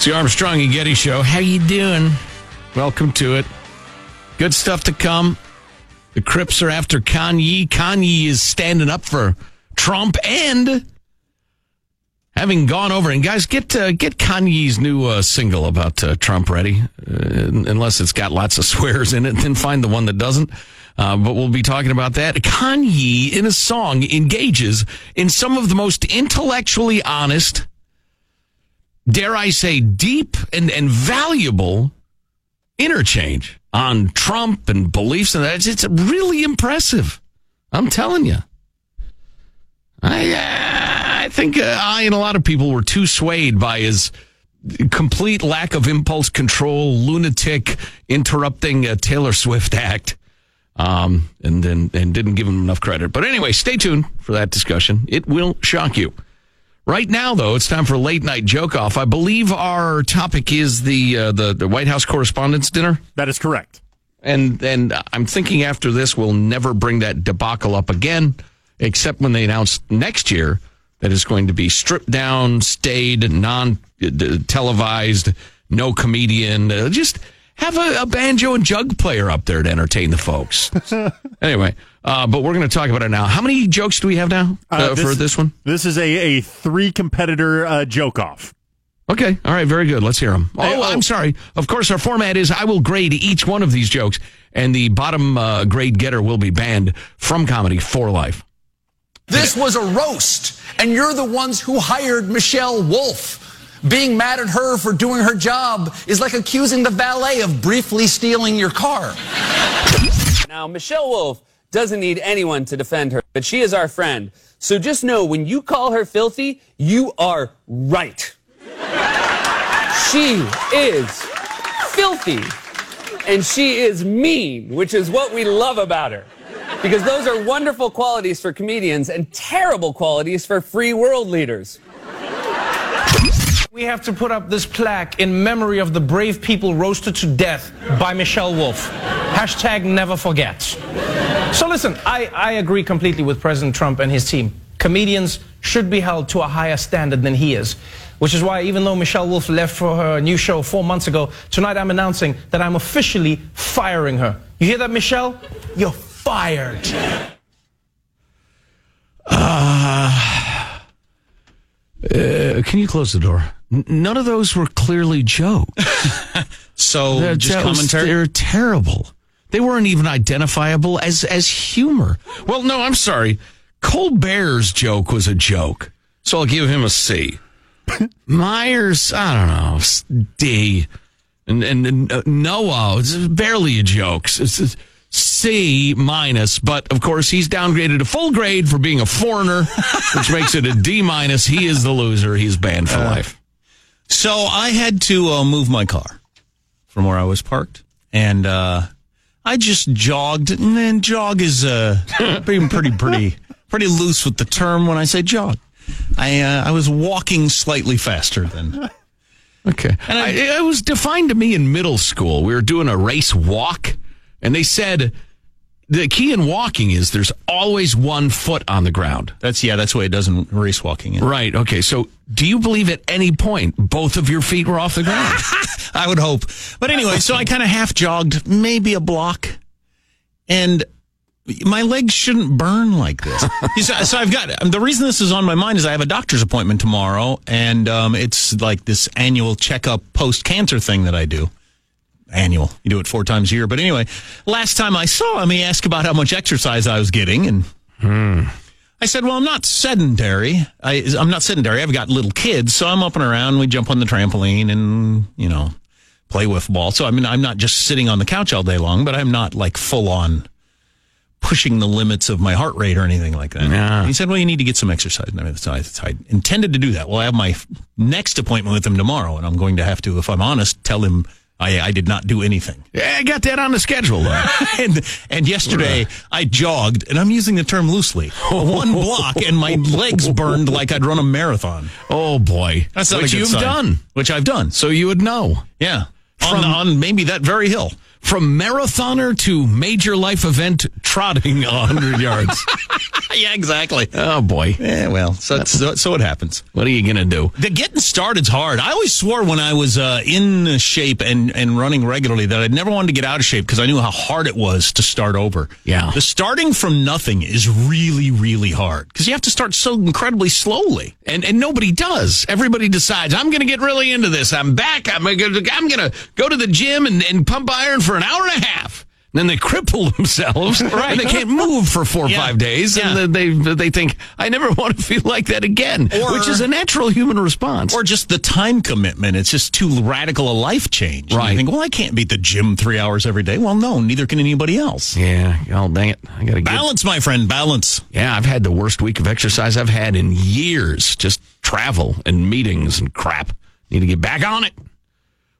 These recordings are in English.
It's the Armstrong and Getty Show. How you doing? Welcome to it. Good stuff to come. The Crips are after Kanye. Kanye is standing up for Trump and having gone over and guys get uh, get Kanye's new uh, single about uh, Trump ready. Uh, unless it's got lots of swears in it, then find the one that doesn't. Uh, but we'll be talking about that. Kanye in a song engages in some of the most intellectually honest, dare I say, deep and, and valuable interchange on Trump and beliefs and that. It's, really impressive. I'm telling you. I, uh, I think uh, I and a lot of people were too swayed by his complete lack of impulse control, lunatic, interrupting a Taylor Swift act um, and then and didn't give him enough credit. But anyway, stay tuned for that discussion. It will shock you. Right now, though, it's time for late night joke off. I believe our topic is the uh, the, the White House Correspondents' Dinner. That is correct. And and I'm thinking after this, we'll never bring that debacle up again, except when they announce next year that it's going to be stripped down, stayed, non televised, no comedian, uh, just have a, a, banjo and jug player up there to entertain the folks. anyway, uh, but we're going to talk about it now. How many jokes do we have now uh, uh, this, for this one? This is a, a three competitor uh, joke off. Okay. All right. Very good. Let's hear them. Oh, oh, I'm sorry. Of course, our format is I will grade each one of these jokes, and the bottom uh, grade getter will be banned from comedy for life. This was a roast, and you're the ones who hired Michelle Wolf. Being mad at her for doing her job is like accusing the valet of briefly stealing your car. Now, Michelle Wolf doesn't need anyone to defend her, but she is our friend. So just know when you call her filthy, you are right. she is filthy. And she is mean, which is what we love about her. Because those are wonderful qualities for comedians and terrible qualities for free world leaders. We have to put up this plaque in memory of the brave people roasted to death by Michelle Wolf. Hashtag never forget. So listen, I, I agree completely with President Trump and his team. Comedians should be held to a higher standard than he is. Which is why, even though Michelle Wolf left for her new show four months ago, tonight I'm announcing that I'm officially firing her. You hear that, Michelle? You're fired. Uh, uh, can you close the door? None of those were clearly jokes. so they're, just commentary. they're terrible. They weren't even identifiable as as humor. Well, no, I'm sorry. Colbert's joke was a joke, so I'll give him a C. Myers, I don't know, D. And and, and uh, Noah, it's barely a joke. It's, it's C minus, but of course he's downgraded a full grade for being a foreigner, which makes it a D minus. He is the loser. He's banned for uh, life. So I had to uh, move my car from where I was parked, and uh, I just jogged. And then jog is uh, being pretty, pretty, pretty loose with the term when I say jog. I uh, I was walking slightly faster than. Okay, and I, I, it was defined to me in middle school. We were doing a race walk, and they said the key in walking is there's always one foot on the ground. That's yeah, that's why it doesn't race walking. In. Right. Okay. So do you believe at any point both of your feet were off the ground? I would hope. But anyway, so I kind of half jogged, maybe a block, and my legs shouldn't burn like this. so I've got the reason this is on my mind is I have a doctor's appointment tomorrow, and um, it's like this annual checkup post cancer thing that I do annual. You do it four times a year. But anyway, last time I saw him, he asked about how much exercise I was getting, and hmm. I said, "Well, I'm not sedentary. I, am not sedentary. I've got little kids, so I'm up and around. We jump on the trampoline and you know play with ball. So I mean, I'm not just sitting on the couch all day long, but I'm not like full on." Pushing the limits of my heart rate or anything like that. He said, "Well, you need to get some exercise." And I, mean, so I, I intended to do that. Well, I have my next appointment with him tomorrow, and I'm going to have to, if I'm honest, tell him I, I did not do anything. Yeah, I got that on the schedule. and, and yesterday I jogged, and I'm using the term loosely, one block, and my legs burned like I'd run a marathon. Oh boy, that's not Which you've sign. done. Which I've done. So you would know. Yeah. on, on maybe that very hill. From marathoner to major life event trotting a 100 yards. yeah, exactly. Oh, boy. Yeah, well, so, so, so it happens. What are you going to do? The getting started's hard. I always swore when I was uh, in shape and, and running regularly that I'd never wanted to get out of shape because I knew how hard it was to start over. Yeah. The starting from nothing is really, really hard because you have to start so incredibly slowly. And, and nobody does. Everybody decides, I'm going to get really into this. I'm back. I'm going to I'm gonna go to the gym and, and pump iron for an hour and a half. And then they cripple themselves, Right. and they can't move for four or Yeah. five days, Yeah. and they they think I never want to feel like that again, Or- which is a natural human response. Or just the time commitment. It's just too radical a life change. And Right. You think, well, I can't beat the gym three hours every day. Well, no, neither can anybody else. yeah, oh dang it, I got to get. Balance, my friend, balance. Yeah, I've had the worst week of exercise I've had in years. Just travel and meetings and crap. Need to get back on it.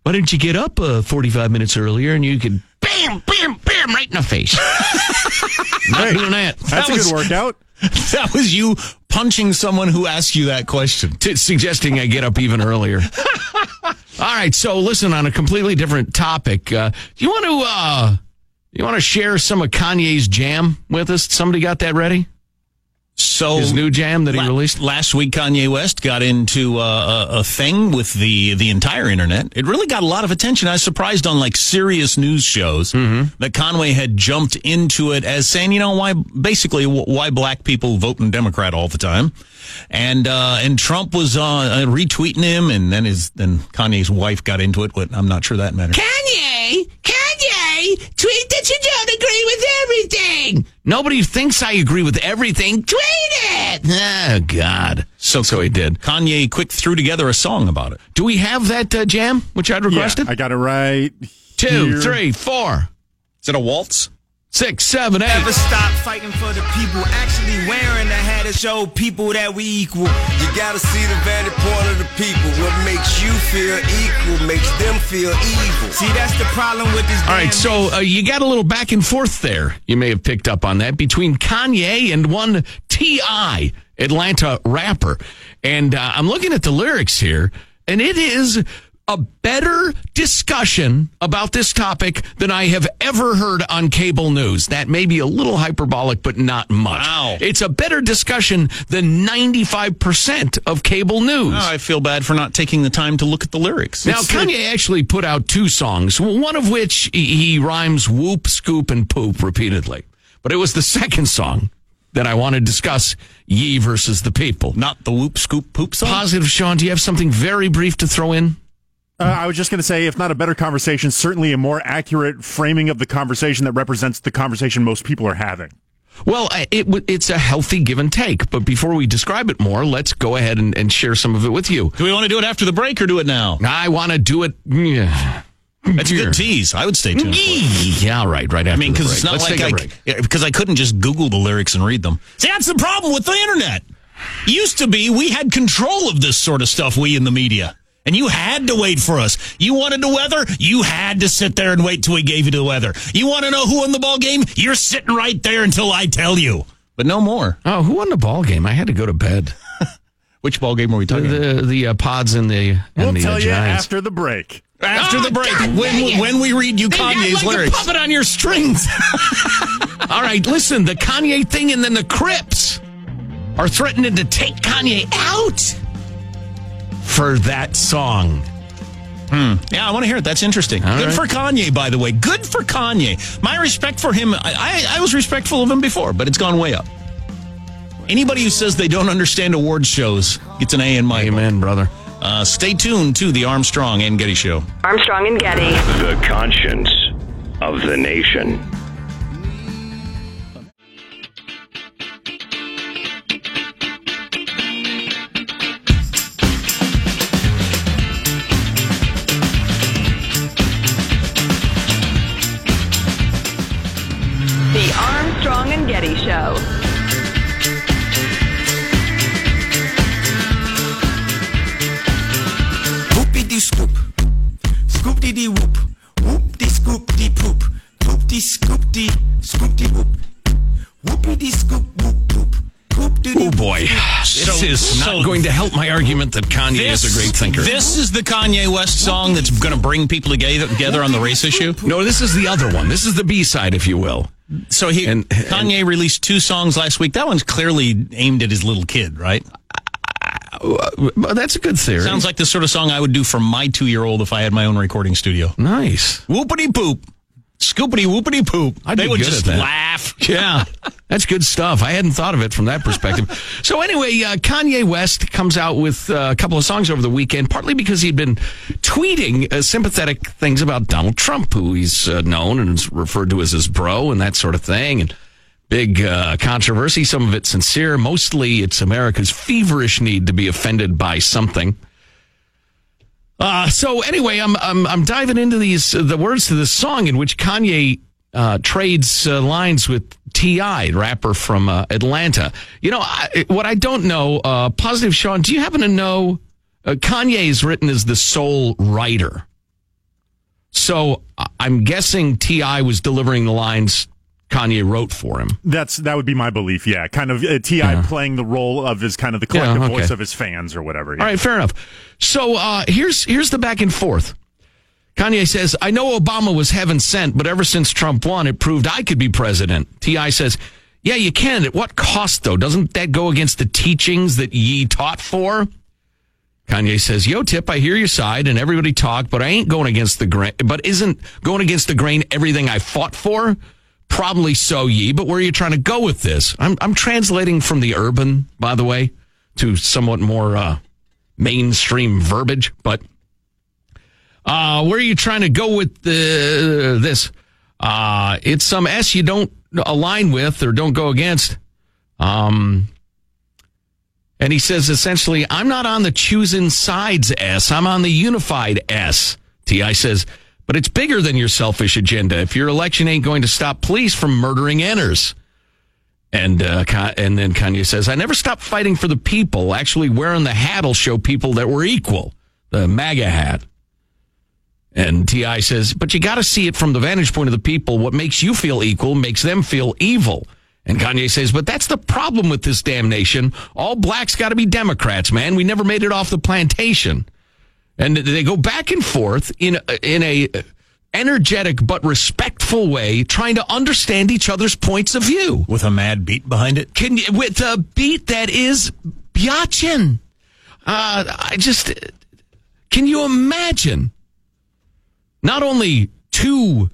Why didn't you get up uh, 45 minutes earlier and you could bam, bam, bam right in the face? Not Hey, doing that. That's That a was good workout. That was you punching someone who asked you that question. t- suggesting I get up even earlier. All right, so listen on a completely different topic. Uh, do you want to uh, you want to share some of Kanye's jam with us? Somebody got that ready? So His new jam that he La- released. last week. Kanye West got into uh, a, a thing with the the entire internet. It really got a lot of attention. I was surprised on like serious news shows that Conway had jumped into it as saying, you know, why basically why black people voting Democrat all the time, and uh, and Trump was uh, uh, retweeting him, and then his then Kanye's wife got into it. But I'm not sure that mattered. Kanye, Kanye, tweet that you don't agree with everything. Nobody thinks I agree with everything. Tweet it. Oh God. So so he did. Kanye quick threw together a song about it. Do we have that uh, jam which I'd Yeah, requested? I got it right. Two, here. three, four, Is it a waltz? Six, seven, eight. Never stop fighting for the people. Actually wearing a hat to show people that we equal. You gotta see the vantage point of the people. What makes you feel equal makes them feel evil. See, that's the problem with this. All right, so uh, you got a little back and forth there. You may have picked up on that between Kanye and one T.I., Atlanta rapper. And uh, I'm looking at the lyrics here, and it is a better discussion about this topic than I have ever heard on cable news. That may be a little hyperbolic, but not much. Wow. It's a better discussion than 95% of cable news. Oh, I feel bad for not taking the time to look at the lyrics. Now, Kanye actually put out two songs, one of which he he rhymes whoop, scoop, and poop repeatedly. But it was the second song that I want to discuss Ye versus the People. not the whoop scoop poop song. Positive, Sean, do you have something very brief to throw in? Uh, I was just going to say, if not a better conversation, certainly a more accurate framing of the conversation that represents the conversation most people are having. Well, it, it's a healthy give and take. But before we describe it more, let's go ahead and, and share some of it with you. Do we want to do it after the break or do it now? I want to do it. Yeah, That's a good tease. I would stay tuned. Yeah right, right after I mean, because it's not Let's like take a I break. yeah, because I couldn't just Google the lyrics and read them. See, that's the problem with the internet. Used to be we had control of this sort of stuff. We in the media. And you had to wait for us. You wanted the weather? You had to sit there and wait till we gave you the weather. You want to know who won the ball game? You're sitting right there until I tell you. But no more. Oh, who won the ball game? I had to go to bed. Which ball game were we talking about? The the uh, pods and the and We'll the tell uh, you after the break. After Oh, the break, God when when we read you They Kanye's like lyrics. a puppet on your strings. All right, listen, the Kanye thing, and then the Crips are threatening to take Kanye out for that song. Yeah, I want to hear it. That's interesting. All Good right. for Kanye, by the way. Good for Kanye. My respect for him, I, I, I was respectful of him before, but it's gone way up. Anybody who says they don't understand award shows gets an A in my book. Amen, brother. Uh, stay tuned to the Armstrong and Getty Show. Armstrong and Getty. The conscience of the nation. That Kanye is a great thinker. This is the Kanye West song that's going to bring people together, on the race issue. no, this is the other one. This is the B side, if you will. So he And- Kanye released two songs last week. That one's clearly aimed at his little kid, right? Well, that's a good theory. Sounds like the sort of song I would do for my two year old if I had my own recording studio. nice. Whoopity poop, scoopity whoopity poop. I'd they would just laugh. Yeah, that's good stuff. I hadn't thought of it from that perspective. so anyway, uh, Kanye West comes out with uh, a couple of songs over the weekend, partly because he'd been tweeting uh, sympathetic things about Donald Trump, who he's uh, known and is referred to as his bro and that sort of thing, and big uh, controversy. Some of it sincere, mostly it's America's feverish need to be offended by something. Uh, so anyway, I'm I'm I'm diving into these uh, the words to this song in which Kanye uh, trades uh, lines with T.I., rapper from uh, Atlanta. You know I, what I don't know. Uh, Positive Sean, do you happen to know? Kanye is written as the sole writer, so I'm guessing T.I. was delivering the lines Kanye wrote for him. That's that would be my belief. Yeah, kind of uh, T.I. playing the role of his kind of the collective Yeah, okay. voice of his fans or whatever. yeah. All right, fair enough. So uh, here's here's the back and forth. Kanye says, "I know Obama was heaven sent, but ever since Trump won, it proved I could be president." T.I. says, "Yeah, you can. At what cost, though? Doesn't that go against the teachings that ye taught for?" Kanye says, "Yo, Tip, I hear your side, and everybody talk, but I ain't going against the grain. But isn't going against the grain everything I fought for? Probably so, ye. But where are you trying to go with this? I'm I'm translating from the urban, by the way, to somewhat more uh, mainstream verbiage. But uh, where are you trying to go with the, this? Uh, it's some S you don't align with or don't go against. Um, and he says essentially, I'm not on the choosing sides S. I'm on the unified S. T.I. says, but it's bigger than your selfish agenda. If your election ain't going to stop police from murdering enters. And uh, and then Kanye says, I never stopped fighting for the people. Actually, wearing the hat will show people that we're equal. The MAGA hat. And T.I. says, but you got to see it from the vantage point of the people. What makes you feel equal makes them feel evil. And Kanye says, but that's the problem with this damn nation. All blacks got to be Democrats, man. We never made it off the plantation. And they go back and forth in in a energetic but respectful way, trying to understand each other's points of view. With a mad beat behind it. Can you, with a beat that is biatchin. Uh, I just can you imagine? Not only two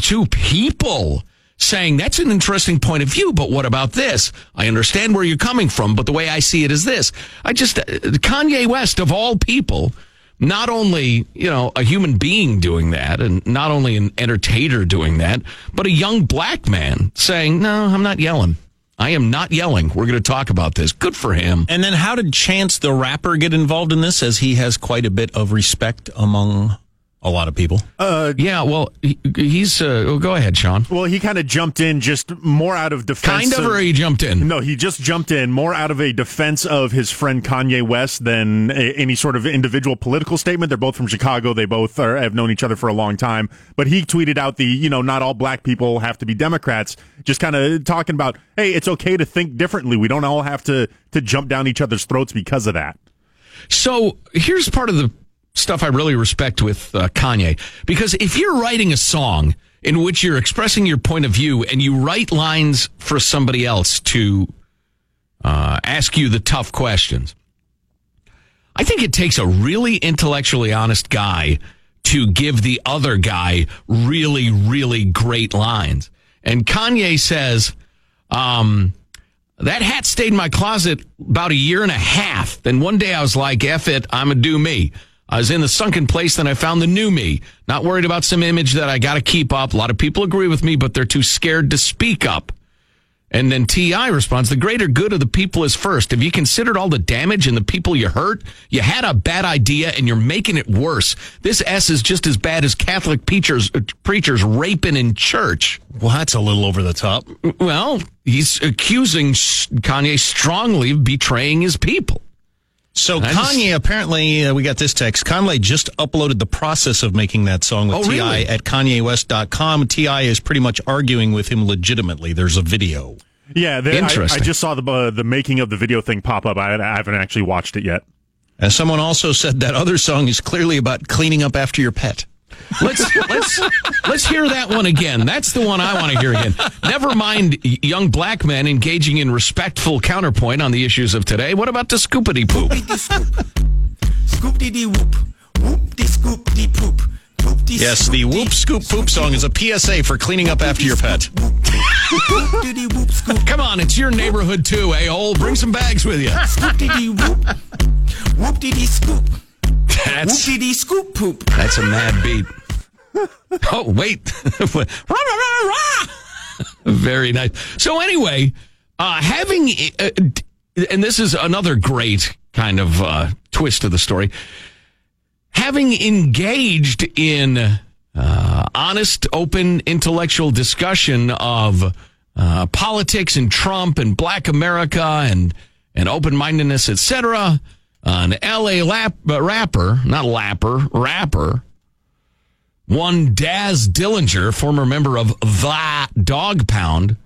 two people saying that's an interesting point of view, but what about this? I understand where you're coming from, but the way I see it is this. I just uh, Kanye West of all people. Not only, you know, a human being doing that and not only an entertainer doing that, but a young black man saying, no, I'm not yelling. I am not yelling. We're going to talk about this. Good for him. And then how did Chance the rapper get involved in this as he has quite a bit of respect among a lot of people? Yeah, well, he, he's. Uh, well, go ahead, Sean. Well, he kind of jumped in just more out of defense. Kind of, or he jumped in. No, he just jumped in more out of a defense of his friend Kanye West than a, any sort of individual political statement. They're both from Chicago. They both are, have known each other for a long time. But he tweeted out the, you know, not all black people have to be Democrats. Just kind of talking about, hey, it's okay to think differently. We don't all have to to jump down each other's throats because of that. So here's part of the stuff I really respect with uh, Kanye. Because if you're writing a song in which you're expressing your point of view and you write lines for somebody else to uh, ask you the tough questions, I think it takes a really intellectually honest guy to give the other guy really, really great lines. And Kanye says, um, that hat stayed in my closet about a year and a half. Then one day I was like, F it, I'm a do me. I was in the sunken place, then I found the new me. Not worried about some image that I got to keep up. A lot of people agree with me, but they're too scared to speak up. And then T.I. responds, the greater good of the people is first. Have you considered all the damage and the people you hurt? You had a bad idea and you're making it worse. This S is just as bad as Catholic preachers, preachers raping in church. Well, that's a little over the top. Well, he's accusing Kanye strongly of betraying his people. So I just- Kanye apparently uh, we got this text. Kanye just uploaded the process of making that song with Oh, T.I. really? at KanyeWest.com. T.I. is pretty much arguing with him legitimately. There's a video. Yeah, the, I, I just saw the uh, the making of the video thing pop up. I, I haven't actually watched it yet. And someone also said that other song is clearly about cleaning up after your pet. Let's let's let's hear that one again. That's the one I want to hear again. Never mind young black men engaging in respectful counterpoint on the issues of today. What about the scoopity poop? Scoop dee dee whoop. Whoop dee scoop dee poop. Yes, the Whoop Scoop Poop song is a PSA for cleaning up after your pet. Whoop dee dee whoop scoop. Come on, it's your neighborhood too, eh, a hole. Bring some bags with you. Scoop dee dee whoop. Whoop dee dee scoop. That's dee scoop poop. that's a mad beat. Oh wait, very nice. So anyway, uh, having uh, and this is another great kind of uh, twist to the story. Having engaged in uh, honest, open, intellectual discussion of uh, politics and Trump and Black America and and open mindedness, etc. An L.A. Lap, uh, rapper, not lapper, rapper, one Daz Dillinger, former member of the Dogg Pound,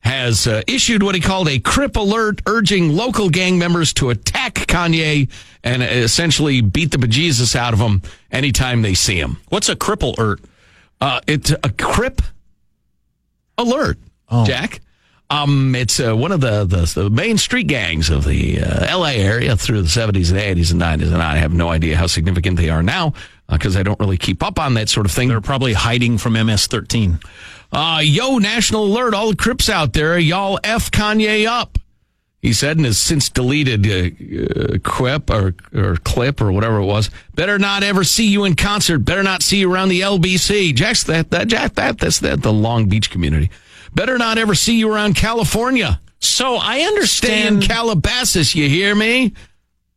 has uh, issued what he called a Crip alert, urging local gang members to attack Kanye and essentially beat the bejesus out of him anytime they see him. What's a cripple alert? Uh, it's a Crip alert, Jack. Um, it's uh, one of the, the the main street gangs of the uh, L.A. area through the 70s and 80s and 90s, and I have no idea how significant they are now because I don't really keep up on that sort of thing. They're probably hiding from MS-13. Uh, yo, national alert, all the Crips out there, y'all F Kanye up. He said in his since deleted uh, uh, quip or, or clip or whatever it was. Better not ever see you in concert. Better not see you around the LBC. Jack's that, that, Jack, that, that's that, the Long Beach community. Better not ever see you around California. So I Stay in understand. Calabasas, you hear me?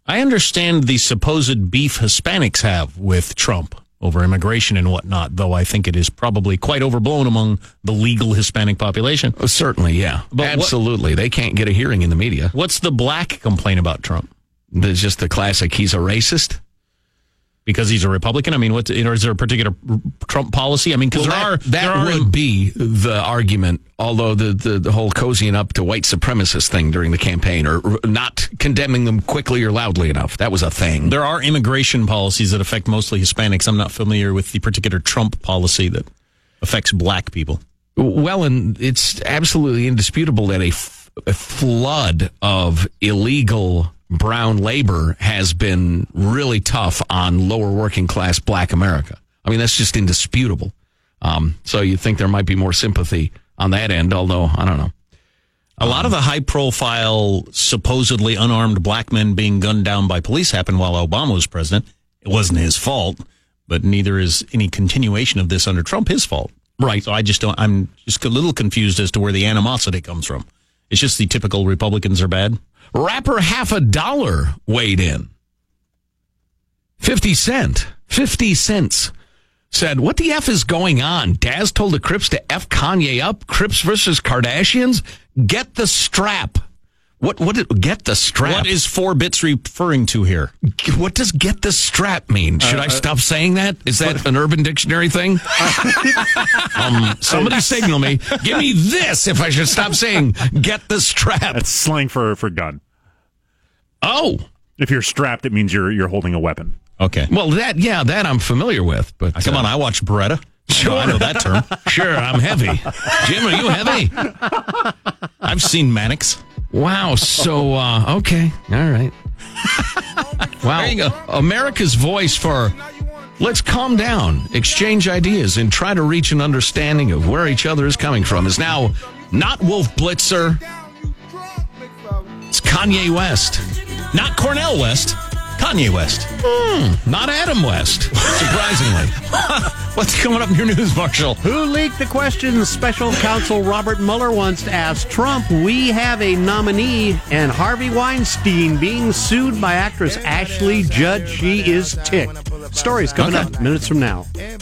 I understand the supposed beef Hispanics have with Trump over immigration and whatnot, though I think it is probably quite overblown among the legal Hispanic population. Oh, certainly, yeah. But what- Absolutely. They can't get a hearing in the media. What's the black complaint about Trump? There's just the classic, he's a racist. Because he's a Republican? I mean, what, you know, is there a particular Trump policy? I mean, because Well, there are that, there are would be the argument, although the, the, the whole cozying up to white supremacist thing during the campaign or not condemning them quickly or loudly enough. That was a thing. there are immigration policies that affect mostly Hispanics. I'm not familiar with the particular Trump policy that affects black people. Well, and it's absolutely indisputable that a, f- a flood of illegal brown labor has been really tough on lower working class black America. I mean, that's just indisputable. Um, so you think there might be more sympathy on that end, although I don't know. A lot of the high profile, supposedly unarmed black men being gunned down by police happened while Obama was president. It wasn't his fault, but neither is any continuation of this under Trump his fault. Right. So I just don't, I'm just a little confused as to where the animosity comes from. It's just the typical Republicans are bad. Rapper Half a Dollar weighed in. 50 Cent. 50 cents. Said, what the F is going on? Daz told the Crips to F Kanye up. Crips versus Kardashians? Get the strap. What, what, did, get the strap? What is four bits referring to here? what does get the strap mean? Should I stop saying that? Is that an urban dictionary thing? um, somebody signal me. Give me this if I should stop saying get the strap. That's slang for for gun. Oh, If you're strapped, it means you're you're holding a weapon. Okay. well, that, yeah, that I'm familiar with, but Come uh, on, I watch Baretta. Sure. I know that term. Sure, I'm heavy. Jim, are you heavy? I've seen Mannix. Wow. So, uh, okay. All right. Wow. There you go. America's voice for let's calm down, exchange ideas, and try to reach an understanding of where each other is coming from is now not Wolf Blitzer. It's Kanye West. Not Cornel West. Kanye West. Hmm, Not Adam West, surprisingly. What's coming up in your news, Marshall? Who leaked the questions? Special counsel Robert Mueller wants to ask Trump, We have a nominee, and Harvey Weinstein being sued by actress Ashley Judd. She is ticked. Stories coming Okay. up minutes from now. Yep,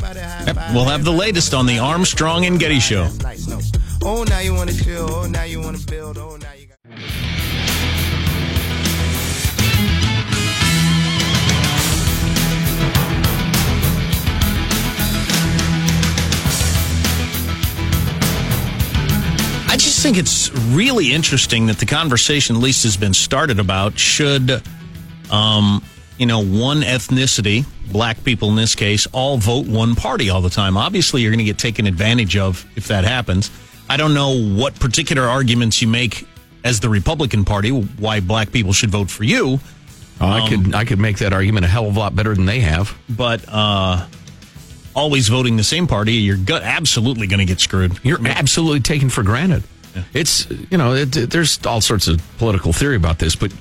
We'll have the latest on the Armstrong and Getty Show. Oh, now you want to chill. Oh, now you want to build. Oh, now you got. Just just think it's really interesting that the conversation, at least, has been started about should, um, you know, one ethnicity, black people in this case, all vote one party all the time. Obviously, you're going to get taken advantage of if that happens. I don't know what particular arguments you make as the Republican Party why black people should vote for you. Oh, I could I could make that argument a hell of a lot better than they have. But uh, always voting the same party, you're absolutely going to get screwed. You're absolutely taken for granted. It's you know it, it- there's all sorts of political theory about this, but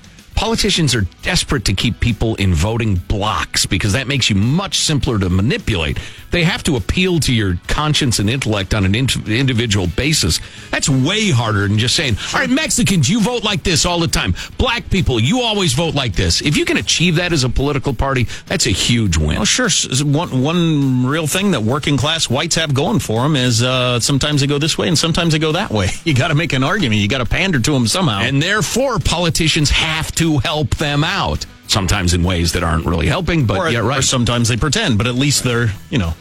politicians are desperate to keep people in voting blocks because that makes you much simpler to manipulate. They have to appeal to your conscience and intellect on an int- individual basis. That's way harder than just saying, "All right, Mexicans, you vote like this all the time. Black people, you always vote like this." If you can achieve that as a political party, that's a huge win. Well, sure. One one real thing that working class whites have going for them is uh, sometimes they go this way and sometimes they go that way. You got to make an argument. You got to pander to them somehow. And therefore, politicians have to help them out. Sometimes in ways that aren't really helping, but or, yeah, right. or sometimes they pretend, but at least they're you know.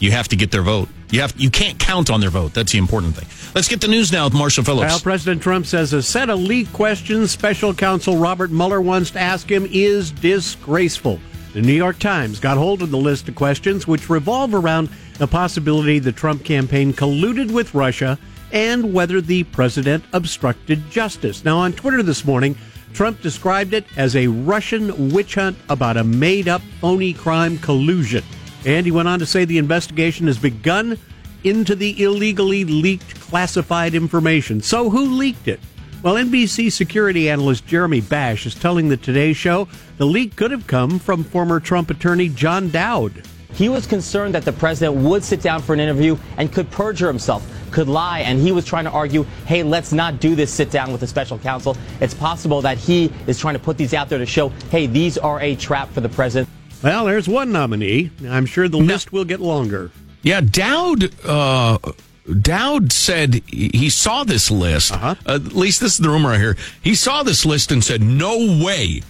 You have to get their vote. You have you can't count on their vote. That's the important thing. Let's get the news now with Marshall Phillips. Well, President Trump says a set of leaked questions special counsel Robert Mueller wants to ask him is disgraceful. The New York Times got hold of the list of questions, which revolve around the possibility the Trump campaign colluded with Russia and whether the president obstructed justice. Now, on Twitter this morning, Trump described it as a Russian witch hunt about a made up phony crime collusion. And he went on to say the investigation has begun into the illegally leaked classified information. So, who leaked it? Well, NBC security analyst Jeremy Bash is telling the Today Show the leak could have come from former Trump attorney John Dowd. He was concerned that the president would sit down for an interview and could perjure himself, could lie, and he was trying to argue, hey, let's not do this sit down with the special counsel. It's possible that he is trying to put these out there to show, hey, these are a trap for the president. Well, there's one nominee. I'm sure the list will get longer. Yeah, Dowd. Uh, Dowd said he he saw this list. Uh, at least this is the rumor I hear. He saw this list and said, "No way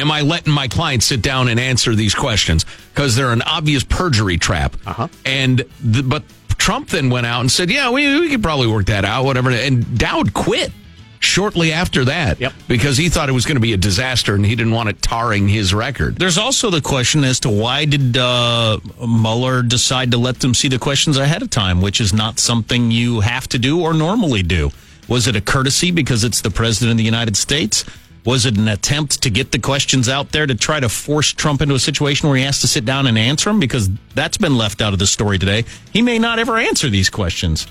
am I letting my client sit down and answer these questions because they're an obvious perjury trap." Uh-huh. And the, but Trump then went out and said, "Yeah, we, we could probably work that out, whatever." And Dowd quit shortly after that yep. because he thought it was going to be a disaster and he didn't want it tarring his record. There's also the question as to why did uh, Mueller decide to let them see the questions ahead of time, which is not something you have to do or normally do. Was it a courtesy because it's the president of the United States? Was it an attempt to get the questions out there to try to force Trump into a situation where he has to sit down and answer them? Because that's been left out of the story today. He may not ever answer these questions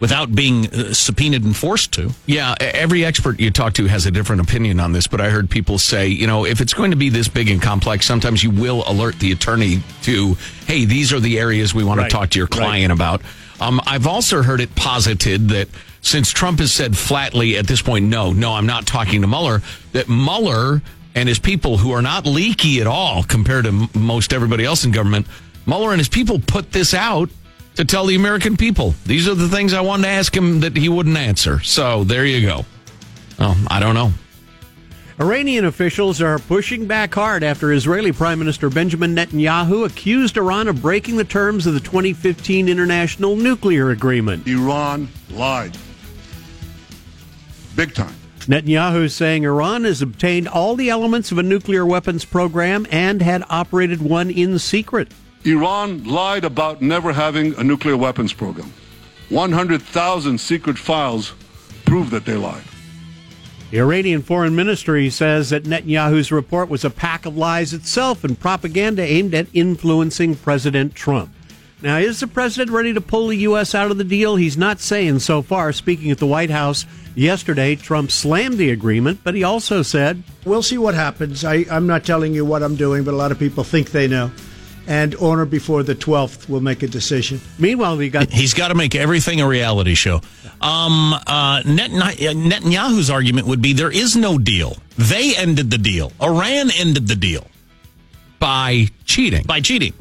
without being uh, subpoenaed and forced to. Yeah, every expert you talk to has a different opinion on this, but I heard people say, you know, if it's going to be this big and complex, sometimes you will alert the attorney to, hey, these are the areas we want Right, to talk to your client about. Um, I've also heard it posited that since Trump has said flatly at this point, no, no, I'm not talking to Mueller, that Mueller and his people, who are not leaky at all compared to m- most everybody else in government, Mueller and his people put this out to tell the American people. These are the things I wanted to ask him that he wouldn't answer. So there you go. Oh, I don't know. Iranian officials are pushing back hard after Israeli Prime Minister Benjamin Netanyahu accused Iran of breaking the terms of the 2015 international nuclear agreement. Iran lied. Big time. Netanyahu is saying Iran has obtained all the elements of a nuclear weapons program and had operated one in secret. Iran lied about never having a nuclear weapons program. 100,000 secret files prove that they lied. The Iranian Foreign Ministry says that Netanyahu's report was a pack of lies itself and propaganda aimed at influencing President Trump. Now, is the president ready to pull the U.S. out of the deal? He's not saying so far. Speaking at the White House yesterday, Trump slammed the agreement, but he also said, We'll see what happens. I, I'm not telling you what I'm doing, but a lot of people think they know. And on or before the 12th, we'll make a decision. Meanwhile, we got. He's got to make everything a reality show. Um, uh, Net- Netanyahu's argument would be there is no deal. They ended the deal. Iran ended the deal by cheating. By cheating.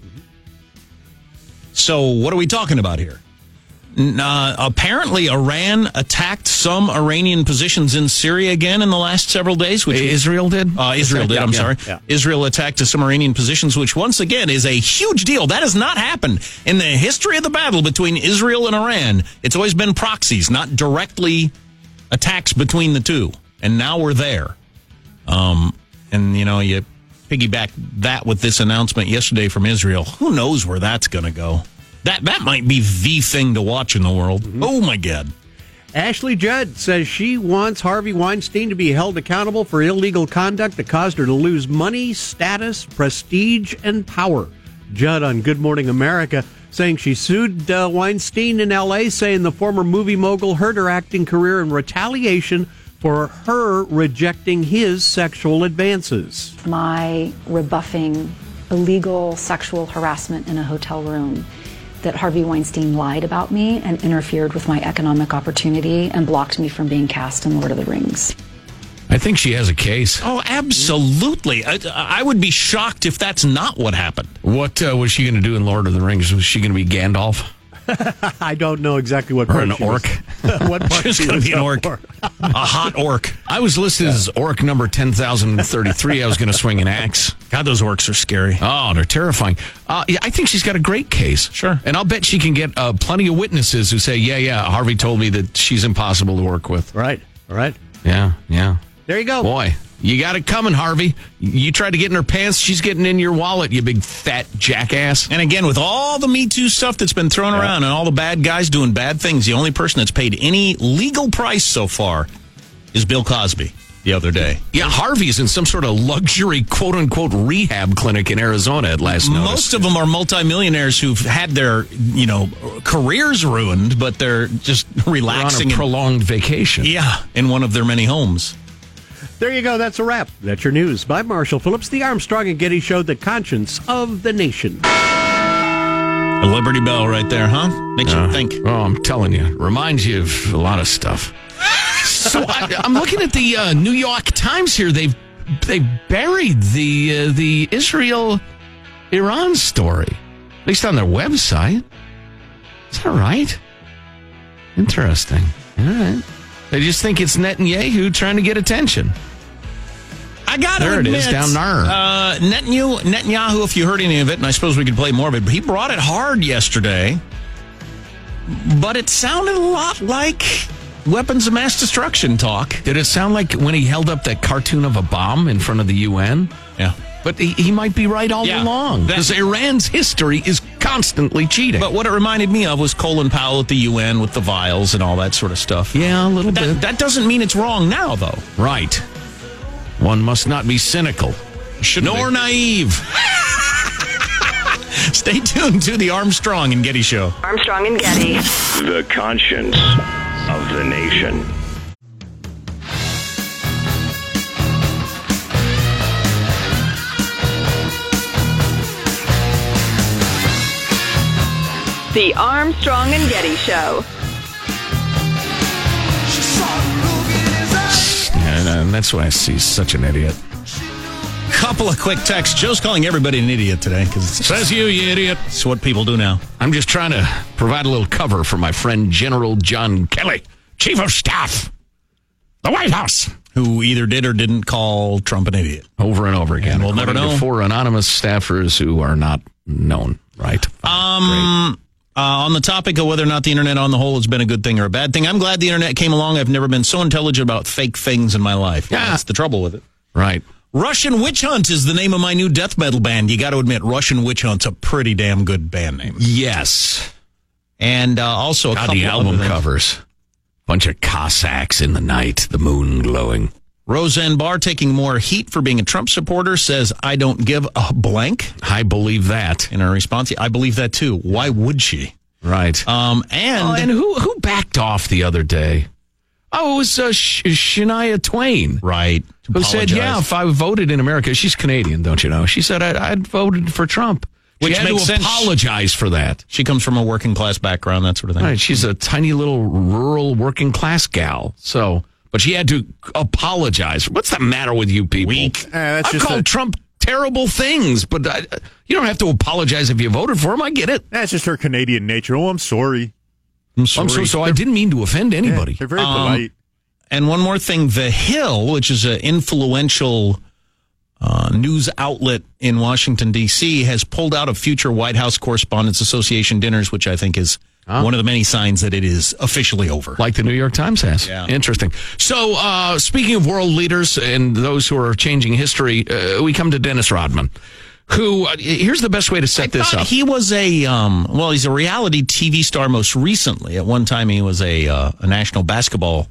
So what are we talking about here? Uh, apparently, Iran attacked some Iranian positions in Syria again in the last several days. Which Israel did. Uh, Israel did. I'm yeah, sorry. yeah. Israel attacked some Iranian positions, which once again is a huge deal. That has not happened in the history of the battle between Israel and Iran. It's always been proxies, not directly attacks between the two. And now we're there. Um, and you know, you piggyback that with this announcement yesterday from Israel. Who knows where that's going to go? That that might be the thing to watch in the world. Oh my God! Ashley Judd says she wants Harvey Weinstein to be held accountable for illegal conduct that caused her to lose money, status, prestige, and power. Judd on Good Morning America saying she sued uh, Weinstein in L.A., saying the former movie mogul hurt her acting career in retaliation for her rejecting his sexual advances. my rebuffing illegal sexual harassment in a hotel room that Harvey Weinstein lied about me and interfered with my economic opportunity and blocked me from being cast in Lord of the Rings. I think she has a case. Oh, absolutely! I, I would be shocked if that's not what happened. What uh, was she going to do in Lord of the Rings? Was she going to be Gandalf? I don't know exactly what Or part an she was- orc? what part She's she gonna be an orc. A hot orc. I was listed as orc number 10,033. I was going to swing an axe. God, those orcs are scary. Oh, they're terrifying. Uh, yeah, I think she's got a great case. Sure. And I'll bet she can get uh, plenty of witnesses who say, yeah, yeah, Harvey told me that she's impossible to work with. Right, right. Yeah, yeah. There you go. Boy, you got it coming, Harvey. You tried to get in her pants, she's getting in your wallet, you big fat jackass. And again, with all the Me Too stuff that's been thrown around and all the bad guys doing bad things, the only person that's paid any legal price so far is Bill Cosby the other day. Yeah, Harvey's in some sort of luxury quote unquote rehab clinic in Arizona at last night. Most of them are multimillionaires who've had their, you know, careers ruined, but they're just relaxing. prolonged vacation. yeah, in one of their many homes. There you go. That's a wrap. That's your news by Marshall Phillips, the Armstrong and Getty Show, the conscience of the nation. A Liberty Bell right there, huh? Makes Uh, you think. Oh, I'm telling you, reminds you of a lot of stuff. so I, I'm looking at the uh, New York Times here. They've they buried the uh, the Israel Iran story, at least on their website. Is that right? Interesting. All right. They just think it's Netanyahu trying to get attention. I There it admit, is, down there. Uh, Netanyahu, Netanyahu, if you heard any of it, and I suppose we could play more of it, but he brought it hard yesterday. But it sounded a lot like weapons of mass destruction talk. Did it sound like when he held up that cartoon of a bomb in front of the UN? Yeah. But he, he might be right all Yeah. along. Because Iran's history is constantly cheating. But what it reminded me of was Colin Powell at the UN with the vials and all that sort of stuff. yeah, a little bit. That doesn't mean it's wrong now, though. Right. One must not be cynical. Nor naive. Stay tuned to the Armstrong and Getty Show. Armstrong and Getty. The conscience of the nation. The Armstrong and Getty Show. And, uh, that's why I see such an idiot. Couple of quick texts. Joe's calling everybody an idiot today because Says you, you idiot. it's what people do now. I'm just trying to provide a little cover for my friend General John Kelly, Chief of Staff, the White House. Who either did or didn't call Trump an idiot. Over and over again. And we'll never know. Four anonymous staffers who are not known, right? Um, uh, on the topic of whether or not the internet on the whole has been a good thing or a bad thing, I'm glad the internet came along. I've never been so intelligent about fake things in my life. Yeah. That's the trouble with it. Right. Russian Witch Hunt is the name of my new death metal band. You got to admit, Russian Witch Hunt's a pretty damn good band name. Yes. And uh, also a God, couple the album covers. Bunch of Cossacks in the night, the moon glowing. Roseanne Barr taking more heat for being a Trump supporter says, I don't give a blank. I believe that. In her response, I believe that too. Why would she? Right. Um, and, Oh, and who who backed off the other day? Oh, it was uh, Sh- Shania Twain. right. Who said, yeah, if I voted in America, she's Canadian, don't you know? She said, I, I'd voted for Trump. She Which makes to sense. apologize for that. She comes from a working class background, that sort of thing. Right. She's a tiny little rural working class gal. So, but she had to apologize. What's the matter with you people? Weak. That's I've just called a- Trump terrible things, but I, you don't have to apologize if you voted for him. I get it. That's just her Canadian nature. Oh, I'm sorry. I'm I'm so sorry. so. I didn't mean to offend anybody. They're very Um, polite. And one more thing, The Hill, which is an influential uh, news outlet in Washington, D.C., has pulled out of future White House Correspondents Association dinners, which I think is one of the many signs that it is officially over. like the New York Times has. Yeah. Interesting. So, uh, speaking of world leaders and those who are changing history, uh, we come to Dennis Rodman, who, uh, here's the best way to set this up. He was a um, well, he's a reality TV star. Most recently, at one time, he was a uh, a national basketball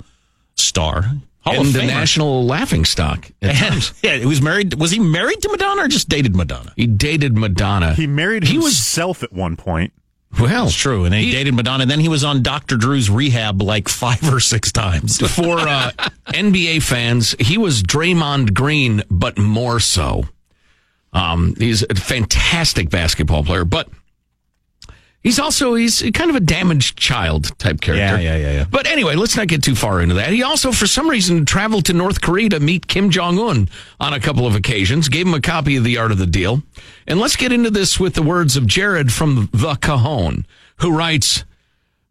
star, Hall and of the Famer. national laughing stock. At yeah, he was married. Was he married to Madonna or just dated Madonna? He dated Madonna. He married he was- himself at one point. Well, That's true. And he, dated Madonna. And then he was on Dr. Drew's rehab like five or six times. for uh, NBA fans, he was Draymond Green, but more so. Um, he's a fantastic basketball player, but he's also he's kind of a damaged child type character. Yeah, yeah, yeah, yeah. But anyway, let's not get too far into that. He also, for some reason, traveled to North Korea to meet Kim Jong Un on a couple of occasions. Gave him a copy of The Art of the Deal. And let's get into this with the words of Jared from The Cajon, who writes.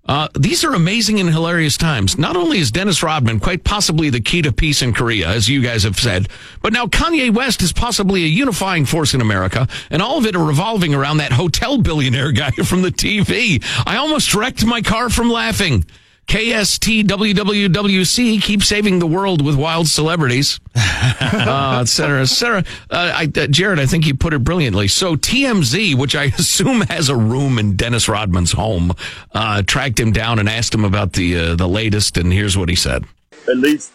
Uh, these are amazing and hilarious times. Not only is Dennis Rodman quite possibly the key to peace in Korea, as you guys have said, but now Kanye West is possibly a unifying force in America, and all of it are revolving around that hotel billionaire guy from the TV. I almost wrecked my car from laughing. KSTWWWC keep saving the world with wild celebrities, uh, et cetera, et cetera. Uh, I, uh, Jared, I think you put it brilliantly. So TMZ, which I assume has a room in Dennis Rodman's home, uh, tracked him down and asked him about the uh, the latest, and here's what he said. at least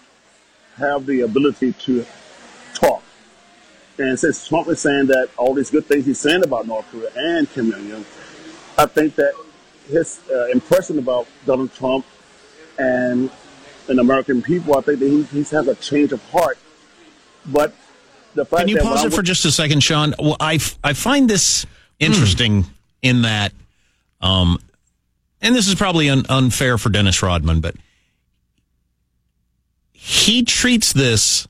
have the ability to talk. And since Trump is saying that all these good things he's saying about North Korea and Kim Jong Un, I think that his uh, impression about Donald Trump and and American people, I think that he, he has a change of heart. But the fact Can you that pause it I for just a second, Sean? Well, I find this interesting in that, um, and this is probably un- unfair for Dennis Rodman, but he treats this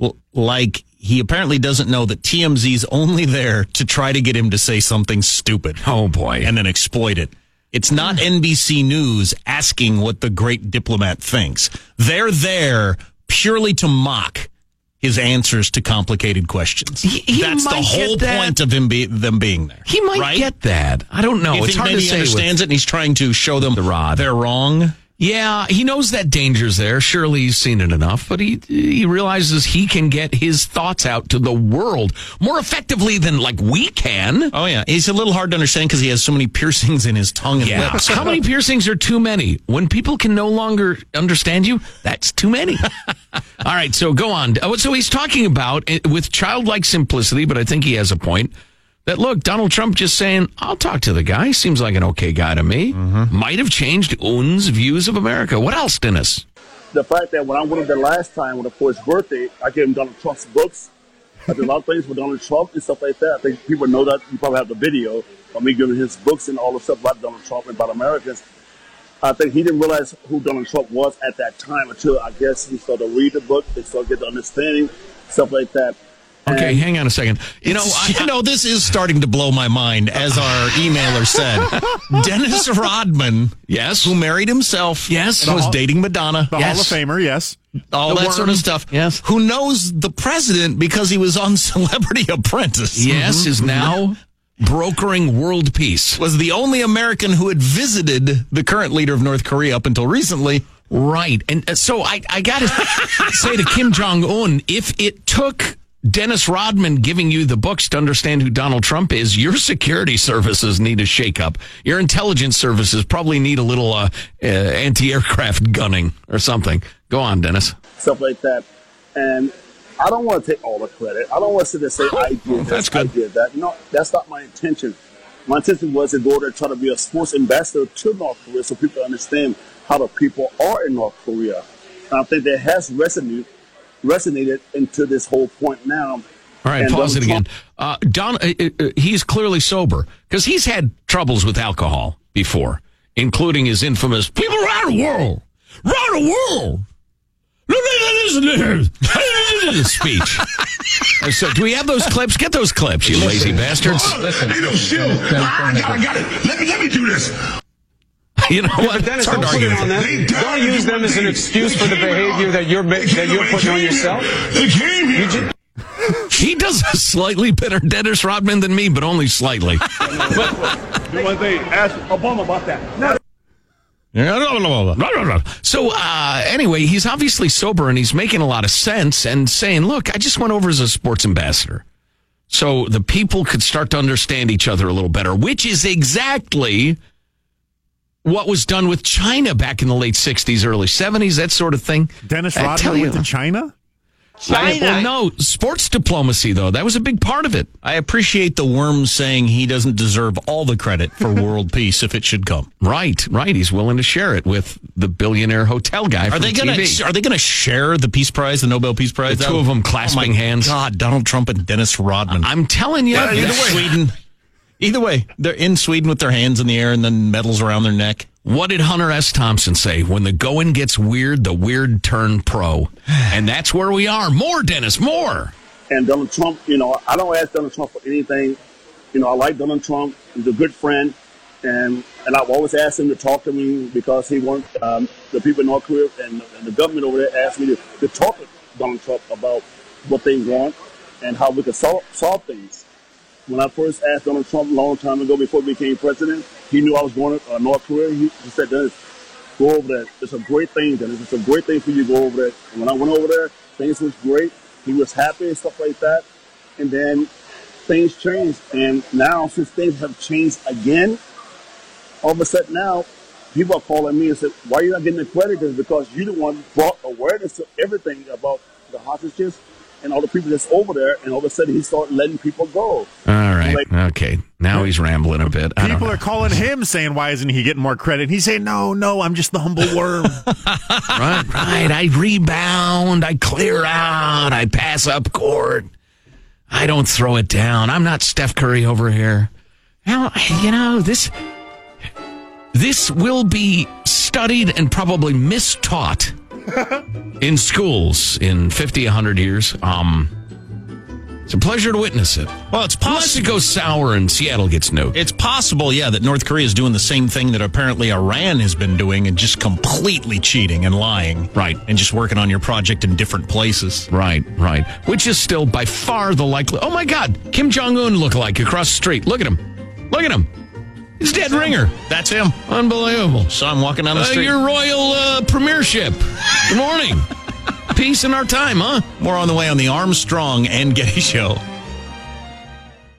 l- like he apparently doesn't know that TMZ's only there to try to get him to say something stupid. Oh boy. And then exploit it. It's not NBC News asking what the great diplomat thinks. They're there purely to mock his answers to complicated questions. he That's the whole that. point of him be, them being there. He might right? get that. I don't know. You it's hard maybe to he say. with- understands it and he's trying to show them The rod. they're wrong. Yeah, he knows that danger's there. Surely he's seen it enough, but he he realizes he can get his thoughts out to the world more effectively than like we can. Oh yeah, he's a little hard to understand because he has so many piercings in his tongue and Yeah. lips. How many piercings are too many? When people can no longer understand you, that's too many. All right, so go on. Uh, So he's talking about uh, with childlike simplicity, but I think he has a point. That look, Donald Trump just saying, "I'll talk to the guy. Seems like an okay guy to me." Mm-hmm. Might have changed Un's views of America. What else, Dennis? the fact that when I went up there last time when for his birthday, I gave him Donald Trump's books. I did a lot of things for Donald Trump and stuff like that. I think people know that. You probably have the video of me giving his books and all the stuff about Donald Trump and about Americans. I think he didn't realize who Donald Trump was at that time until I guess he started to read the book, they started to get the understanding, stuff like that. Okay, hang on a second. You know, It's- you know, this is starting to blow my mind, as our emailer said. Dennis Rodman, yes, who married himself, Yes. and was Hall- dating Madonna, The Yes. Hall of Famer, yes. all The that sort of stuff. Yes. who knows the president because he was on Celebrity Apprentice. yes, is now brokering world peace. was the only American who had visited the current leader of North Korea up until recently. Right. And uh, so I, I got to say to Kim Jong un if it took Dennis Rodman giving you the books to understand who Donald Trump is, your security services need a shakeup. Your intelligence services probably need a little uh, uh, anti aircraft gunning or something. Go on, Dennis. stuff like that. And I don't want to take all the credit. I don't want to sit and say I did this. I did that. No, that's not my intention. My intention was to go there and try to be a sports ambassador to North Korea so people understand how the people are in North Korea. And I think that has resonated, resonated into this whole point now. All right, And pause it Donald again. Uh, Don, uh, uh, he's clearly sober because he's had troubles with alcohol before, including his infamous "people around the world, around the world." Listen to this speech. Uh, so, do we have those clips? Get those clips, you lazy bastards. Listen. I got it. Let me, let me do this. You know what? But Dennis, It's hard don't put on with them. that. Don't use them as an excuse for the behavior that you're ma- that you're putting on yourself. You ju- He does a slightly better Dennis Rodman than me, but only slightly. One thing, ask Obama about that. So uh, anyway, he's obviously sober and he's making a lot of sense and saying, "Look, I just went over as a sports ambassador, so the people could start to understand each other a little better," which is exactly what was done with China back in the late '60s, early '70s, that sort of thing. Dennis Rodman tell you- went to China? I- well, no, sports diplomacy though that was a big part of it. I appreciate the worm saying he doesn't deserve all the credit for world peace if it should come. Right, right. He's willing to share it with the billionaire hotel guy. Are from they gonna Are they gonna share the Peace Prize, the Nobel Peace Prize? The two of them clasping oh my hands. God, Donald Trump and Dennis Rodman. I'm telling you, either way, Sweden. Either way, they're in Sweden with their hands in the air and then medals around their neck. What did Hunter S. Thompson say? When the going gets weird, the weird turn pro. And that's where we are. More, Dennis, more. And Donald Trump, you know, I don't ask Donald Trump for anything. You know, I like Donald Trump. He's a good friend. And and I've always asked him to talk to me because he wants um, the people in North Korea and, and the government over there asked me to, to talk to Donald Trump about what they want and how we can solve, solve things. When I first asked Donald Trump a long time ago before he became president, he knew I was going to uh, North Korea. He, he said, Dennis, go over there. It's a great thing, Dennis. It's a great thing for you to go over there. And when I went over there, things was great. He was happy and stuff like that. And then things changed. And now, since things have changed again, all of a sudden now, people are calling me and said, why are you not getting the credit? Because you the one brought awareness to everything about the hostages and all the people that's over there. And all of a sudden, he started letting people go. All right. Like- Okay. Now he's rambling a bit. I People are calling him saying, why isn't he getting more credit? He's saying, no, no, I'm just the humble worm. right, right. I rebound. I clear out. I pass up court. I don't throw it down. I'm not Steph Curry over here. Now, you know, this this will be studied and probably mistaught in schools in 50, 100 years. Um, it's a pleasure to witness it. Well, it's Unless it possible. goes sour and Seattle gets nuked. It's possible, yeah, that North Korea is doing the same thing that apparently Iran has been doing and just completely cheating and lying. Right. And just working on your project in different places. Right, right. Which is still by far the likely. Oh my God, Kim Jong Un lookalike across the street. Look at him. Look at him. He's dead ringer. That's him. Unbelievable. So I'm walking down the Uh, street. your royal uh, premiership. Good morning. Peace in our time, huh? More on the way on the Armstrong and Getty Show.